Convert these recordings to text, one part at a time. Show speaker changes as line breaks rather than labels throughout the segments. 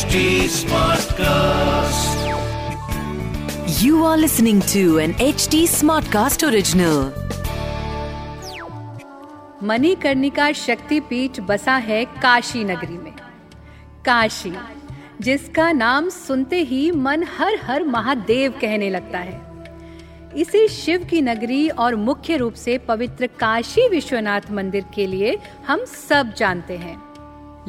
HD Smartcast.
You are listening to an HD Smartcast original.
Manikarnika शक्तिपीठ बसा है काशी नगरी में काशी जिसका नाम सुनते ही मन हर हर महादेव कहने लगता है इसी शिव की नगरी और मुख्य रूप से पवित्र काशी विश्वनाथ मंदिर के लिए हम सब जानते हैं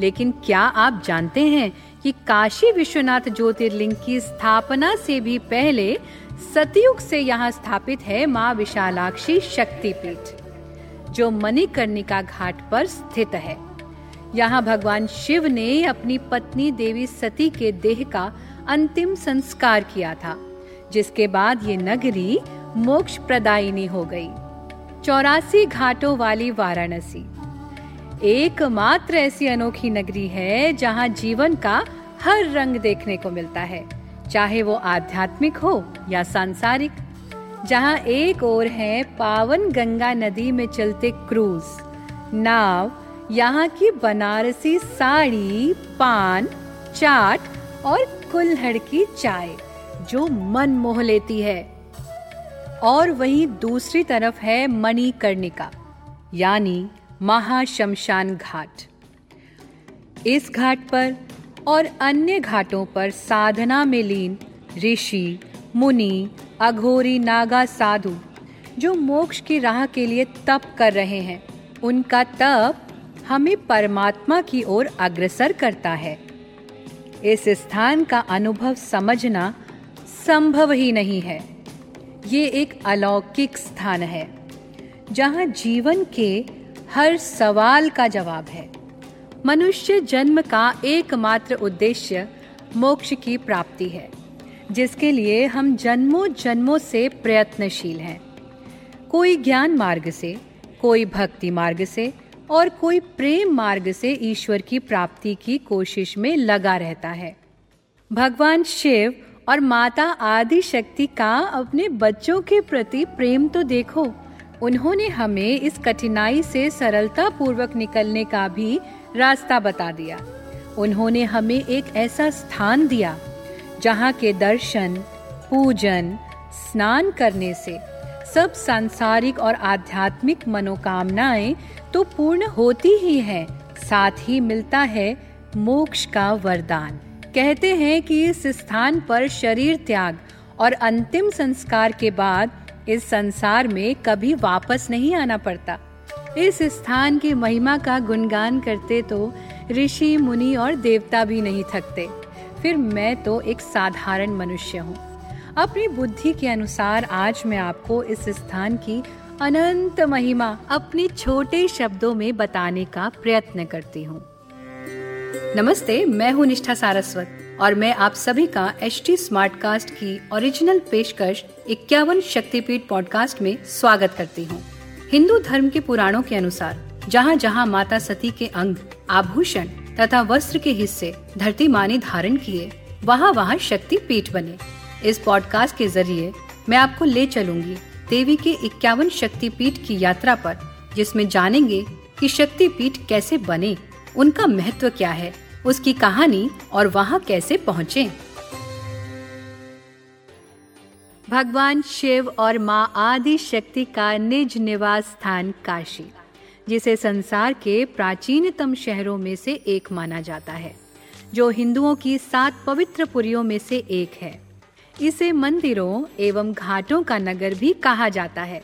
लेकिन क्या आप जानते हैं कि काशी विश्वनाथ ज्योतिर्लिंग की स्थापना से भी पहले सतयुग से यहाँ स्थापित है माँ विशालाक्षी शक्तिपीठ, जो मणिकर्णिका घाट पर स्थित है। यहाँ भगवान शिव ने अपनी पत्नी देवी सती के देह का अंतिम संस्कार किया था, जिसके बाद ये नगरी मोक्ष प्रदायिनी हो गई। चौरासी घाटों वाली वाराणसी। एकमात्र ऐसी अनोखी नगरी है जहाँ जीवन का हर रंग देखने को मिलता है, चाहे वो आध्यात्मिक हो या सांसारिक। जहाँ एक ओर है पावन गंगा नदी में चलते क्रूज, नाव, यहाँ की बनारसी साड़ी, पान, चाट और कुल्हड़ की चाय, जो मन मोह लेती है। और वहीं दूसरी तरफ़ है मणिकर्णिका, यानी महाशमशान घाट। इस घाट पर और अन्य घाटों पर साधना में लीन ऋषि, मुनि, अघोरी, नागा, साधु, जो मोक्ष की राह के लिए तप कर रहे हैं, उनका तप हमें परमात्मा की ओर अग्रसर करता है। इस स्थान का अनुभव समझना संभव ही नहीं है। ये एक अलौकिक स्थान है, जहाँ जीवन के हर सवाल का जवाब है। मनुष्य जन्म का एकमात्र उद्देश्य मोक्ष की प्राप्ति है, जिसके लिए हम जन्मों जन्मों से प्रयत्नशील हैं। कोई ज्ञान मार्ग से, कोई भक्ति मार्ग से और कोई प्रेम मार्ग से ईश्वर की प्राप्ति की कोशिश में लगा रहता है। भगवान शिव और माता आदि शक्ति का अपने बच्चों के प्रति प्रेम तो देखो। उन्होंने हमें इस कठिनाई से सरलता पूर्वक निकलने का भी रास्ता बता दिया। उन्होंने हमें एक ऐसा स्थान दिया जहाँ के दर्शन पूजन स्नान करने से सब सांसारिक और आध्यात्मिक मनोकामनाएँ तो पूर्ण होती ही हैं, साथ ही मिलता है मोक्ष का वरदान। कहते हैं कि इस स्थान पर शरीर त्याग और अंतिम संस्कार के बाद इस संसार में कभी वापस नहीं आना पड़ता। इस स्थान की महिमा का गुणगान करते तो ऋषि, मुनि और देवता भी नहीं थकते। फिर मैं तो एक साधारण मनुष्य हूँ। अपनी बुद्धि के अनुसार आज मैं आपको इस स्थान की अनंत महिमा अपने छोटे शब्दों में बताने का प्रयत्न करती हूँ। नमस्ते, मैं हूँ निष्ठा सारस्वत और मैं आप सभी का एच टी स्मार्ट कास्ट की ओरिजिनल पेशकश इक्यावन शक्तिपीठ पॉडकास्ट में स्वागत करती हूँ। हिंदू धर्म के पुराणों के अनुसार जहाँ जहाँ माता सती के अंग, आभूषण तथा वस्त्र के हिस्से धरती माँ ने धारण किए वहाँ वहाँ शक्ति पीठ बने। इस पॉडकास्ट के ज़रिए मैं आपको ले चलूँगी देवी के इक्यावन शक्ति पीठ की यात्रा पर, जिसमें जानेंगे कि शक्ति पीठ कैसे बने, उनका महत्व क्या है, उसकी कहानी और वहाँ कैसे पहुँचे। भगवान शिव और माँ आदि शक्ति का निज निवास स्थान काशी, जिसे संसार के प्राचीनतम शहरों में से एक माना जाता है, जो हिंदुओं की सात पवित्र पुरियों में से एक है। इसे मंदिरों एवं घाटों का नगर भी कहा जाता है।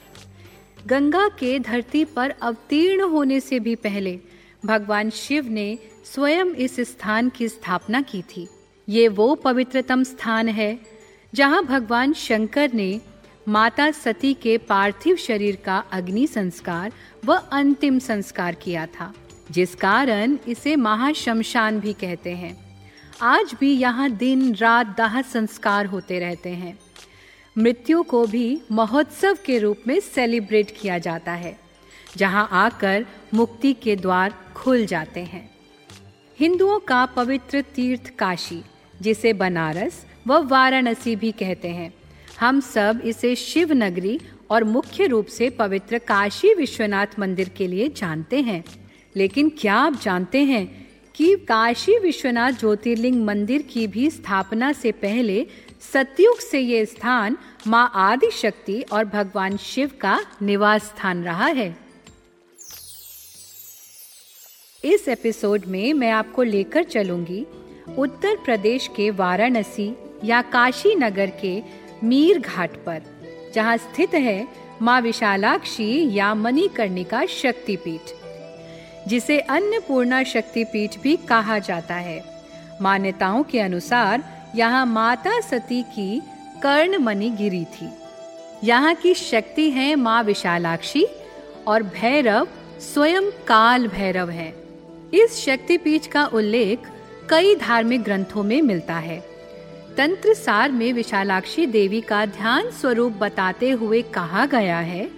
गंगा के धरती पर अवतीर्ण होने से भी पहले भगवान शिव ने स्वयं इस स्थान की स्थापना की थी। ये वो पवित्रतम स्थान है जहाँ भगवान शंकर ने माता सती के पार्थिव शरीर का अग्नि संस्कार व अंतिम संस्कार किया था, जिस कारण इसे महाशमशान भी कहते हैं। आज भी यहाँ दिन रात दाह संस्कार होते रहते हैं। मृत्यु को भी महोत्सव के रूप में सेलिब्रेट किया जाता है, जहाँ आकर मुक्ति के द्वार खुल जाते हैं। हिंदुओं का पवित्र तीर्थ काशी, जिसे बनारस व वाराणसी भी कहते हैं। हम सब इसे शिव नगरी और मुख्य रूप से पवित्र काशी विश्वनाथ मंदिर के लिए जानते हैं। लेकिन क्या आप जानते हैं कि काशी विश्वनाथ ज्योतिर्लिंग मंदिर की भी स्थापना से पहले सतयुग से ये स्थान माँ आदि शक्ति और भगवान शिव का निवास स्थान रहा है। इस एपिसोड में मैं आपको लेकर चलूँगी उत्तर प्रदेश के वाराणसी या काशी नगर के मीर घाट पर, जहाँ स्थित है माँ विशालाक्षी या मणिकर्णिका शक्तिपीठ, जिसे अन्नपूर्णा शक्तिपीठ भी कहा जाता है। मान्यताओं के अनुसार यहाँ माता सती की कर्ण मणि गिरी थी। यहाँ की शक्ति है माँ विशालाक्षी और भैरव स्वयं काल भैरव है। इस शक्तिपीठ का उल्लेख कई धार्मिक ग्रंथों में मिलता है। तंत्र सार में विशालाक्षी देवी का ध्यान स्वरूप बताते हुए कहा गया है,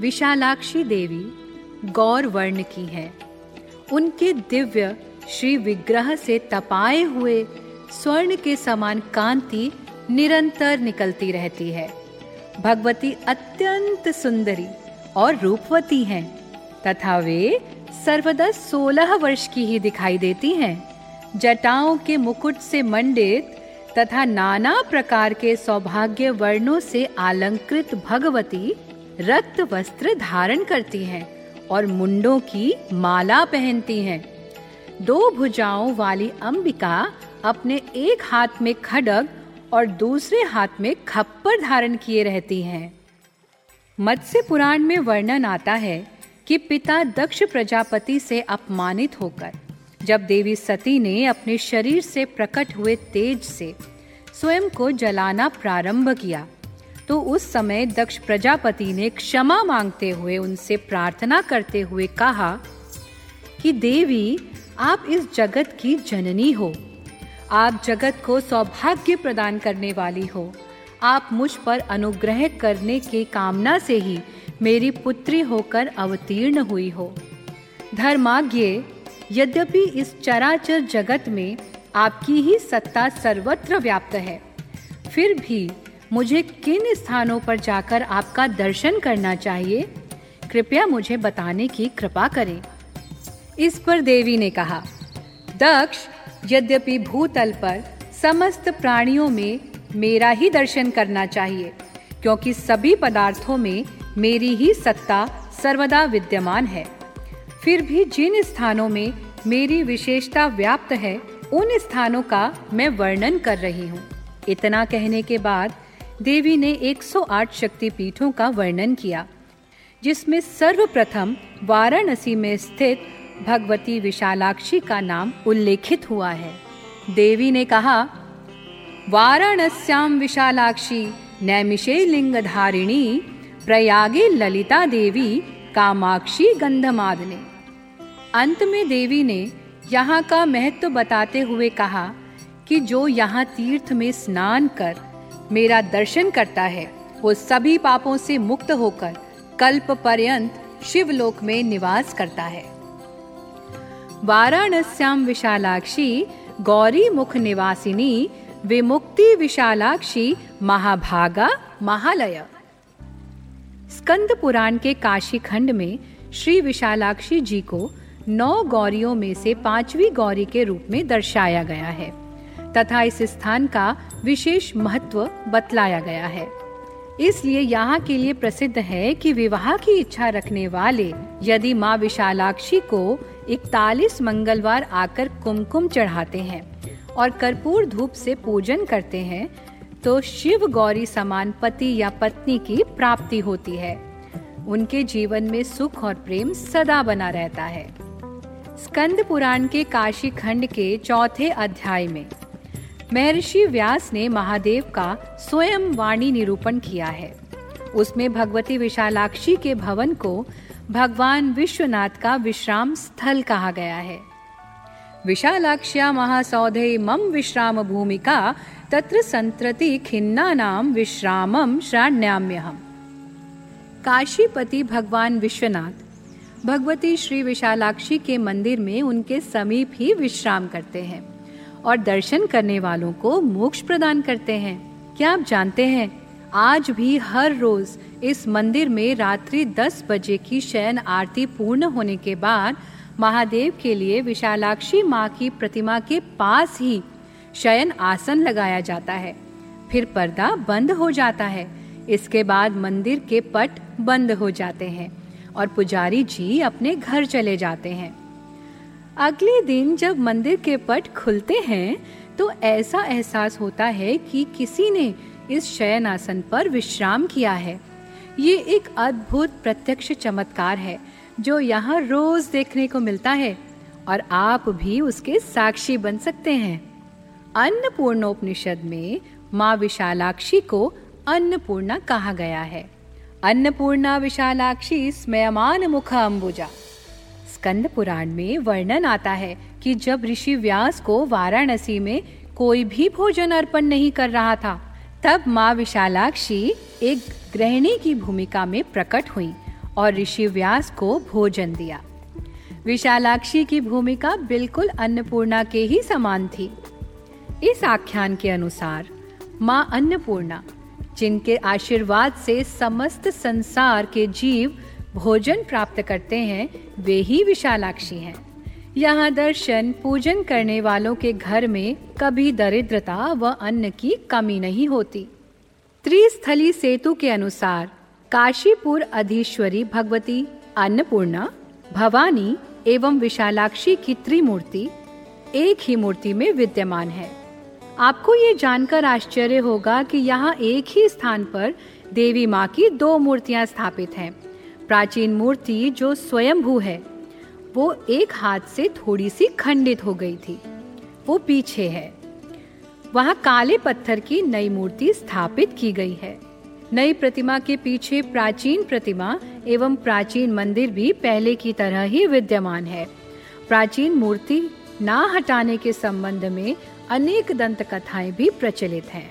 विशालाक्षी देवी गौर वर्ण की है। उनके दिव्य श्री विग्रह से तपाए हुए स्वर्ण के समान कांति निरंतर निकलती रहती है। भगवती अत्यंत सुंदरी और रूपवती हैं, तथा वे सर्वदा सोलह वर्ष की ही दिखाई देती हैं। जटाओं के मुकुट से मंडित तथा नाना प्रकार के सौभाग्य वर्णों से अलंकृत भगवती रक्त वस्त्र धारण करती हैं और मुंडों की माला पहनती हैं। दो भुजाओं वाली अंबिका अपने एक हाथ में खडग और दूसरे हाथ में खप्पर धारण किए रहती हैं। मत्स्य पुराण में वर्णन आता है कि पिता दक्ष प्रजापति से अपमानित होकर जब देवी सती ने अपने शरीर से प्रकट हुए तेज से स्वयं को जलाना प्रारंभ किया तो उस समय दक्ष प्रजापति ने क्षमा मांगते हुए उनसे प्रार्थना करते हुए कहा कि, देवी, आप इस जगत की जननी हो। आप जगत को सौभाग्य प्रदान करने वाली हो। आप मुझ पर अनुग्रह करने के कामना से ही मेरी पुत्री होकर अवतीर्ण हुई हो। धर्माज्ञ यद्यपि इस चराचर जगत में आपकी ही सत्ता सर्वत्र व्याप्त है, फिर भी मुझे किन स्थानों पर जाकर आपका दर्शन करना चाहिए? कृपया मुझे बताने की कृपा करें। इस पर देवी ने कहा, दक्ष, यद्यपि भूतल पर समस्त प्राणियों में मेरा ही दर्शन करना चाहिए, क्योंकि सभी पदार्थों में मेरी ही सत्ता सर्वदा विद्यमान है। फिर भी जिन स्थानों में मेरी विशेषता व्याप्त है, उन स्थानों का मैं वर्णन कर रही हूँ। इतना कहने के बाद देवी ने 108 शक्ति पीठों का वर्णन किया, जिसमें सर्वप्रथम वाराणसी में स्थित भगवती विशालाक्षी का नाम उल्लेखित हुआ है। देवी ने कहा वाराणस्याम विशालाक्षी, नैमिषे लिंग धारिणी प्रयागे ललिता देवी, कामाक्षी गंधमादने। अंत में देवी ने यहाँ का महत्व बताते हुए कहा कि जो यहाँ तीर्थ में स्नान कर मेरा दर्शन करता है, वो सभी पापों से मुक्त होकर कल्प पर्यंत शिवलोक में निवास करता है। वाराणस्याम विशालाक्षी, गौरी मुख निवासिनी, विमुक्ति विशालाक्षी, महाभागा, महालय। स्कंद पुराण के काशी खंड में श्री विशालाक्षी जी को नौ गौरियों में से पांचवी गौरी के रूप में दर्शाया गया है, तथा इस स्थान का विशेष महत्व बतलाया गया है। इसलिए यहाँ के लिए प्रसिद्ध है कि विवाह की इच्छा रखने वाले, यदि माँ विशालाक्षी को इकतालीस मंगलवार आकर कुमकुम चढ़ाते हैं और कर्पूर धूप से पूजन करते हैं तो शिव गौरी समान पति या पत्नी की प्राप्ति होती है। उनके जीवन में सुख और प्रेम सदा बना रहता है। स्कंद पुराण के काशी खंड के चौथे अध्याय में। महर्षि व्यास ने महादेव का स्वयं वाणी निरूपण किया है। उसमें भगवती विशालाक्षी के भवन को भगवान विश्वनाथ का विश्राम स्थल कहा गया है। विशालाक्ष्या महासौधे मम विश्राम भूमिका तत्र संत्रति खिन्ना नाम विश्रामम श्राण्याम्यहम काशीपति भगवान विश्वनाथ भगवती श्री विशालाक्षी के मंदिर में उनके समीप ही विश्राम करते हैं और दर्शन करने वालों को मोक्ष प्रदान करते हैं। क्या आप जानते हैं, आज भी हर रोज इस मंदिर में रात्रि 10 बजे की शयन आरती पूर्ण होने के बाद महादेव के लिए विशालाक्षी माँ की प्रतिमा के पास ही शयन आसन लगाया जाता है। फिर पर्दा बंद हो जाता है। इसके बाद मंदिर के पट बंद हो जाते हैं। और पुजारी जी अपने घर चले जाते हैं। अगले दिन जब मंदिर के पट खुलते हैं तो ऐसा एहसास होता है कि किसी ने इस शयन आसन पर विश्राम किया है। ये एक अद्भुत प्रत्यक्ष चमत्कार है, जो यहाँ रोज देखने को मिलता है, और आप भी उसके साक्षी बन सकते हैं। अन्नपूर्णोपनिषद में माँ विशालाक्षी को अन्नपूर्णा कहा गया है। अन्नपूर्णा विशालाक्षी स्मयमान मुख अंबुजा। स्कंद पुराण में वर्णन आता है कि जब ऋषि व्यास को वाराणसी में कोई भी भोजन अर्पण नहीं कर रहा था, तब माँ विशालाक्षी एक गृहिणी की भूमिका में प्रकट हुई और ऋषि व्यास को भोजन दिया। विशालाक्षी की भूमिका बिल्कुल अन्नपूर्णा के ही समान थी। इस आख्यान के अनुसार माँ अन्नपूर्णा जिनके आशीर्वाद से समस्त संसार के जीव भोजन प्राप्त करते हैं, वे ही विशालाक्षी हैं। यहाँ दर्शन, पूजन करने वालों के घर में कभी दरिद्रता व अन्न की कमी नहीं होती। त्रिस्थली सेतु के अनुसार, काशीपुर अधीश्वरी भगवती, अन्नपूर्णा, भवानी एवं विशालाक्षी की त्रिमूर्ति एक ही मूर्ति में विद्यमान है। आपको ये जानकर आश्चर्य होगा कि यहाँ एक ही स्थान पर देवी माँ की दो मूर्तियाँ स्थापित हैं। प्राचीन मूर्ति जो स्वयंभू है, वो एक हाथ से थोड़ी सी खंडित हो गई थी। वो पीछे है। वहाँ काले पत्थर की नई मूर्ति स्थापित की गई है। नई प्रतिमा के पीछे प्राचीन प्रतिमा एवं प्राचीन मंदिर भी पहले की तरह ही विद्यमान है। प्राचीन मूर्ति ना हटाने के संबंध में अनेक दंत कथाएँ भी प्रचलित हैं।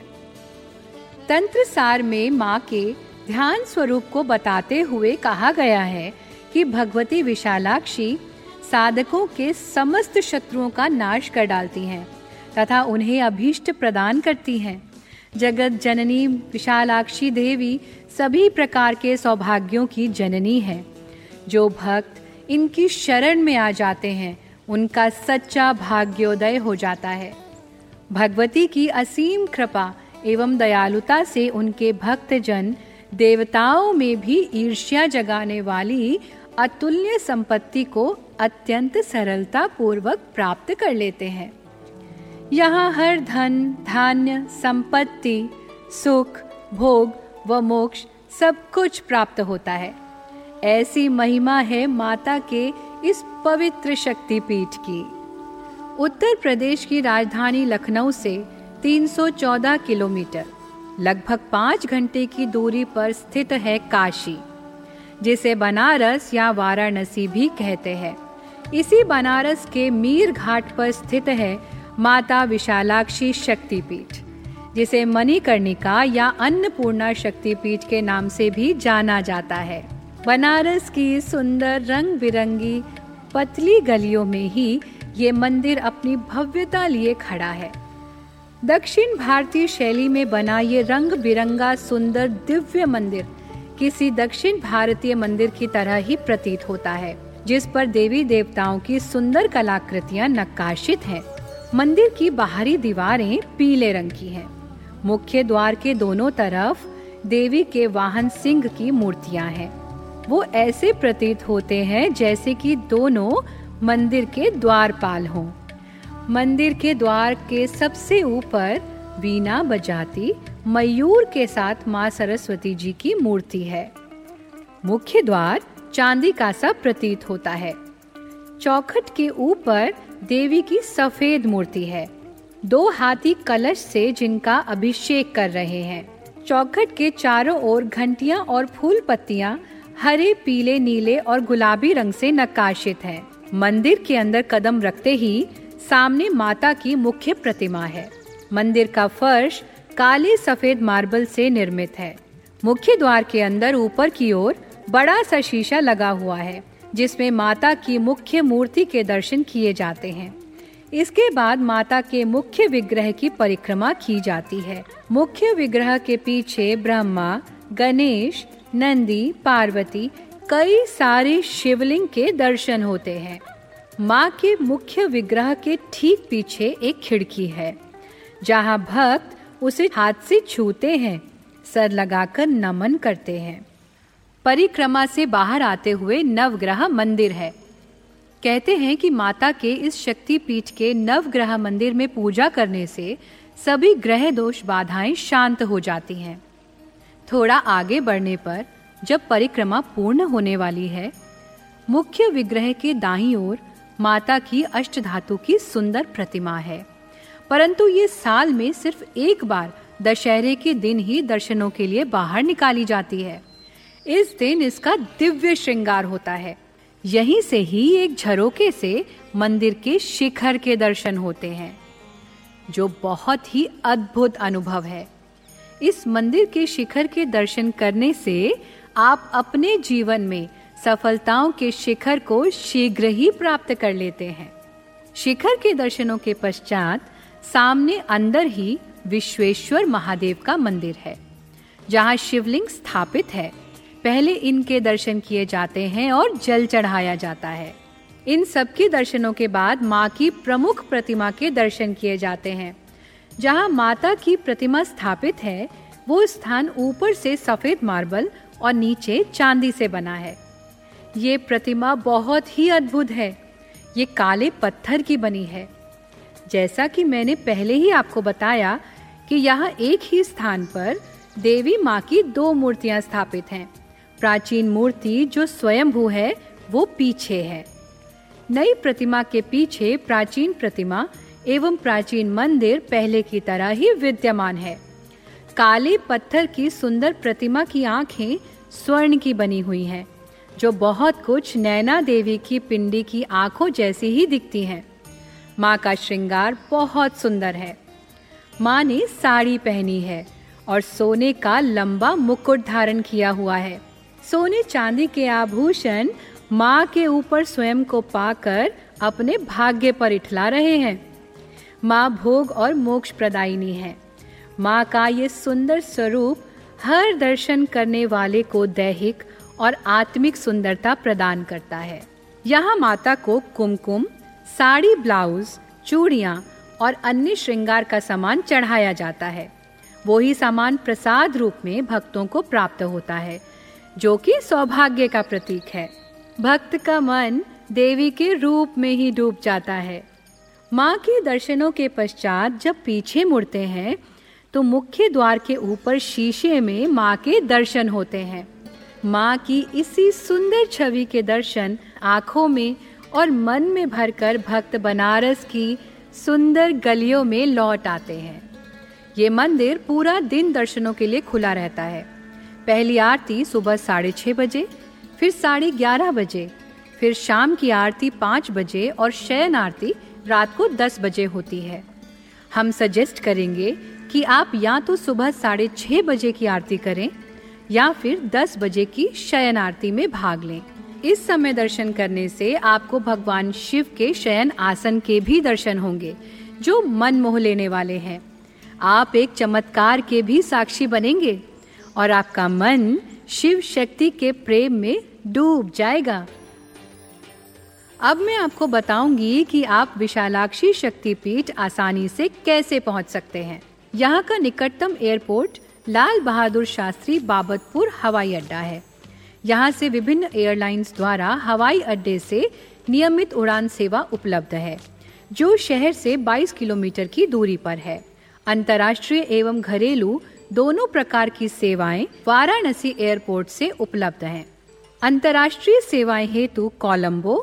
तंत्र सार में माँ के ध्यान स्वरूप को बताते हुए कहा गया है कि भगवती विशालाक्षी साधकों के समस्त शत्रुओं का नाश कर डालती हैं तथा उन्हें अभीष्ट प्रदान करती हैं। जगत जननी विशालाक्षी देवी सभी प्रकार के सौभाग्यों की जननी है। जो भक्त इनकी शरण में आ जाते हैं, उनका सच्चा भाग्योदय हो जाता है। भगवती की असीम कृपा एवं दयालुता से उनके भक्त जन देवताओं में भी ईर्ष्या जगाने वाली अतुल्य संपत्ति को अत्यंत सरलता पूर्वक प्राप्त कर लेते हैं। यहाँ हर धन, धान्य, संपत्ति, सुख, भोग व मोक्ष सब कुछ प्राप्त होता है। ऐसी महिमा है माता के इस पवित्र शक्तिपीठ की। उत्तर प्रदेश की राजधानी लखनऊ से 314 किलोमीटर, लगभग पाँच घंटे की दूरी पर स्थित है काशी, जिसे बनारस या वाराणसी भी कहते हैं। इसी बनारस के मीर घाट पर स्थित है माता विशालाक्षी शक्तिपीठ, जिसे मणिकर्णिका या अन्नपूर्णा शक्तिपीठ के नाम से भी जाना जाता है। बनारस की सुंदर रंग बिरंगी पतली गलियों में ही ये मंदिर अपनी भव्यता लिए खड़ा है दक्षिण भारतीय शैली में बना ये रंग बिरंगा सुंदर दिव्य मंदिर किसी दक्षिण भारतीय मंदिर की तरह ही प्रतीत होता है, जिस पर देवी देवताओं की सुंदर कलाकृतियाँ नक्काशित हैं। मंदिर की बाहरी दीवारें पीले रंग की हैं। मुख्य द्वार के दोनों तरफ़ देवी के वाहन सिंह की मूर्तियाँ हैं वो ऐसे प्रतीत होते हैं जैसे कि दोनों मंदिर के द्वारपाल हों। मंदिर के द्वार के सबसे ऊपर वीणा बजाती मयूर के साथ माँ सरस्वती जी की मूर्ति है। मुख्य द्वार चांदी का सा प्रतीत होता है। चौखट के ऊपर देवी की सफ़ेद मूर्ति है। दो हाथी कलश से जिनका अभिषेक कर रहे हैं। चौखट के चारों ओर घंटियाँ और फूल पत्तियाँ हरे, पीले, नीले और गुलाबी रंग से नकाशित हैं। मंदिर के अंदर कदम रखते ही सामने माता की मुख्य प्रतिमा है। मंदिर का फर्श काले सफ़ेद मार्बल से निर्मित है। मुख्य द्वार के अंदर ऊपर की ओर बड़ा सा शीशा लगा हुआ है, जिसमें माता की मुख्य मूर्ति के दर्शन किए जाते हैं। इसके बाद माता के मुख्य विग्रह की परिक्रमा की जाती है। मुख्य विग्रह के पीछे ब्रह्मा, गणेश, नंदी, पार्वती कई सारे शिवलिंग के दर्शन होते हैं। माँ के मुख्य विग्रह के ठीक पीछे एक खिड़की है, जहाँ भक्त उसे हाथ से छूते हैं, सर लगाकर नमन करते हैं। परिक्रमा से बाहर आते हुए नवग्रह मंदिर है। कहते हैं कि माता के इस शक्ति पीठ के नवग्रह मंदिर में पूजा करने से सभी ग्रह दोष बाधाएँ शांत हो जाती हैं। थोड़ा आगे बढ़ने पर जब परिक्रमा पूर्ण होने वाली है, मुख्य विग्रह के दाई ओर माता की अष्ट धातु की सुंदर प्रतिमा है। परंतु ये साल में सिर्फ़ एक बार दशहरे के दिन ही दर्शनों के लिए बाहर निकाली जाती है। इस दिन इसका दिव्य श्रृंगार होता है। यहीं से ही एक झरोके से मंदिर के शिखर के दर्शन होते हैं, जो बहुत ही अद्भुत अनुभव है। इस मंदिर के शिखर के दर्शन करने से आप अपने जीवन में सफलताओं के शिखर को शीघ्र ही प्राप्त कर लेते हैं। शिखर के दर्शनों के पश्चात सामने अंदर ही विश्वेश्वर महादेव का मंदिर है, जहाँ शिवलिंग स्थापित है। पहले इनके दर्शन किए जाते हैं और जल चढ़ाया जाता है। इन सबके दर्शनों के बाद माँ की प्रमुख प्रतिमा के दर्शन किए जाते हैं। जहाँ माता की प्रतिमा स्थापित है, वो स्थान ऊपर से सफ़ेद मार्बल और नीचे चांदी से बना है। ये प्रतिमा बहुत ही अद्भुत है। ये काले पत्थर की बनी है। जैसा कि मैंने पहले ही आपको बताया कि यहाँ एक ही स्थान पर देवी माँ की दो मूर्तियाँ स्थापित हैं। प्राचीन मूर्ति जो स्वयंभू है, वो पीछे है। नई प्रतिमा के पीछे प्राचीन प्रतिमा एवं प्राचीन मंदिर पहले की तरह ही विद्यमान है। काले पत्थर की सुंदर प्रतिमा की आँखें स्वर्ण की बनी हुई हैं, जो बहुत कुछ नैना देवी की पिंडी की आँखों जैसी ही दिखती हैं। माँ का श्रृंगार बहुत सुंदर है। माँ ने साड़ी पहनी है और सोने का लंबा मुकुट धारण किया हुआ है। सोने चांदी के आभूषण माँ के ऊपर स्वयं को पाकर अपने भाग्य पर इठला रहे हैं। माँ भोग और मोक्ष प्रदायिनी है। माँ का ये सुंदर स्वरूप हर दर्शन करने वाले को दैहिक और आत्मिक सुंदरता प्रदान करता है। यहाँ माता को कुमकुम, साड़ी, ब्लाउज, चूड़िया और अन्य श्रृंगार का सामान चढ़ाया जाता है। वो ही सामान प्रसाद रूप में भक्तों को प्राप्त होता है, जो कि सौभाग्य का प्रतीक है। भक्त का मन देवी के रूप में ही डूब जाता है। माँ के दर्शनों के पश्चात जब पीछे मुड़ते हैं तो मुख्य द्वार के ऊपर शीशे में माँ के दर्शन होते हैं। माँ की इसी सुंदर छवि के दर्शन आँखों में और मन में भरकर भक्त बनारस की सुंदर गलियों में लौट आते हैं। ये मंदिर पूरा दिन दर्शनों के लिए खुला रहता है। पहली आरती सुबह साढ़े छः बजे, फिर साढ़े ग्यारह बजे, फिर शाम की आरती पाँच बजे और शयन आरती रात को दस बजे होती है। हम सजेस्ट करेंगे कि आप या तो सुबह साढ़े छः बजे की आरती करें, या फिर दस बजे की शयन आरती में भाग लें। इस समय दर्शन करने से आपको भगवान शिव के शयन आसन के भी दर्शन होंगे, जो मन मोह लेने वाले हैं। आप एक चमत्कार के भी साक्षी बनेंगे और आपका मन शिव शक्ति के प्रेम में डूब जाएगा। अब मैं आपको बताऊँगी कि आप विशालाक्षी शक्तिपीठ आसानी से कैसे पहुँच सकते हैं। यहाँ का निकटतम एयरपोर्ट लाल बहादुर शास्त्री बाबतपुर हवाई अड्डा है। यहाँ से विभिन्न एयरलाइंस द्वारा हवाई अड्डे से नियमित उड़ान सेवा उपलब्ध है, जो शहर से 22 किलोमीटर की दूरी पर है। अंतर्राष्ट्रीय एवं घरेलू दोनों प्रकार की सेवाएँ वाराणसी एयरपोर्ट से उपलब्ध हैं। अंतर्राष्ट्रीय सेवाएँ हेतु कोलंबो,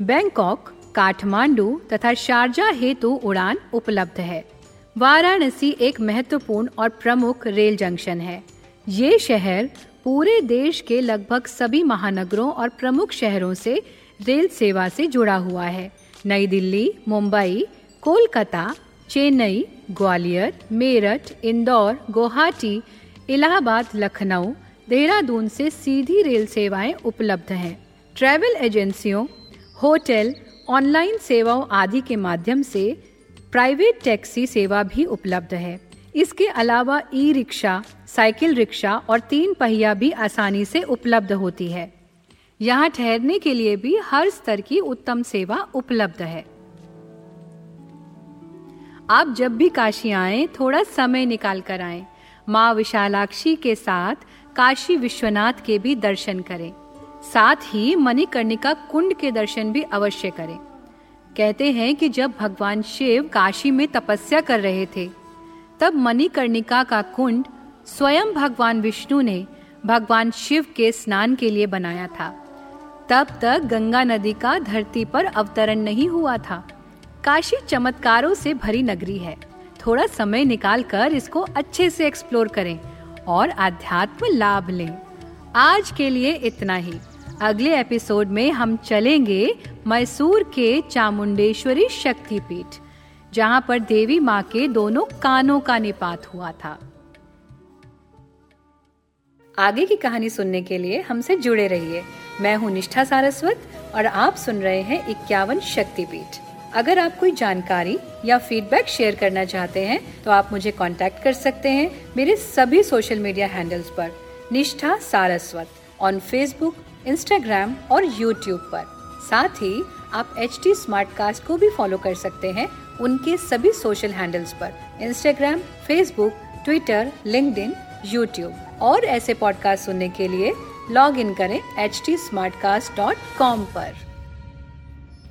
बैंकॉक, काठमांडू तथा शारजा हेतु उड़ान उपलब्ध है। वाराणसी एक महत्वपूर्ण और प्रमुख रेल जंक्शन है। ये शहर पूरे देश के लगभग सभी महानगरों और प्रमुख शहरों से रेल सेवा से जुड़ा हुआ है। नई दिल्ली, मुंबई, कोलकाता, चेन्नई, ग्वालियर, मेरठ, इंदौर, गुवाहाटी, इलाहाबाद, लखनऊ, देहरादून से सीधी रेल सेवाएँ उपलब्ध हैं। ट्रैवल एजेंसियों, होटल, ऑनलाइन सेवाओं आदि के माध्यम से प्राइवेट टैक्सी सेवा भी उपलब्ध है। इसके अलावा ई रिक्शा साइकिल रिक्शा और तीन पहिया भी आसानी से उपलब्ध होती है। यहाँ ठहरने के लिए भी हर स्तर की उत्तम सेवा उपलब्ध है। आप जब भी काशी आए, थोड़ा समय निकाल कर आए। माँ विशालाक्षी के साथ काशी विश्वनाथ के भी दर्शन करें। साथ ही मणिकर्णिका कुंड के दर्शन भी अवश्य करें। कहते हैं कि जब भगवान शिव काशी में तपस्या कर रहे थे, तब मणिकर्णिका का कुंड स्वयं भगवान विष्णु ने भगवान शिव के स्नान के लिए बनाया था। तब तक गंगा नदी का धरती पर अवतरण नहीं हुआ था। काशी चमत्कारों से भरी नगरी है। थोड़ा समय निकाल कर इसको अच्छे से एक्सप्लोर करें और आध्यात्म लाभ लें। आज के लिए इतना ही। अगले एपिसोड में हम चलेंगे मैसूर के चामुंडेश्वरी शक्तिपीठ, जहाँ पर देवी माँ के दोनों कानों का निपात हुआ था। आगे की कहानी सुनने के लिए हमसे जुड़े रहिए। मैं हूँ निष्ठा सारस्वत और आप सुन रहे हैं इक्यावन शक्तिपीठ। अगर आप कोई जानकारी या फीडबैक शेयर करना चाहते हैं तो आप मुझे कांटेक्ट कर सकते हैं मेरे सभी सोशल मीडिया हैंडल्स पर। Nishtha Saraswat on Facebook Instagram और यूट्यूब पर। साथ ही, आप एच टी को भी फॉलो कर सकते हैं उनके सभी सोशल हैंडल्स पर। Instagram Facebook Twitter link YouTube और ऐसे पॉडकास्ट सुनने के लिए लॉग इन करें एच टी पर।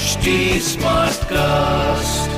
HT Smartcast.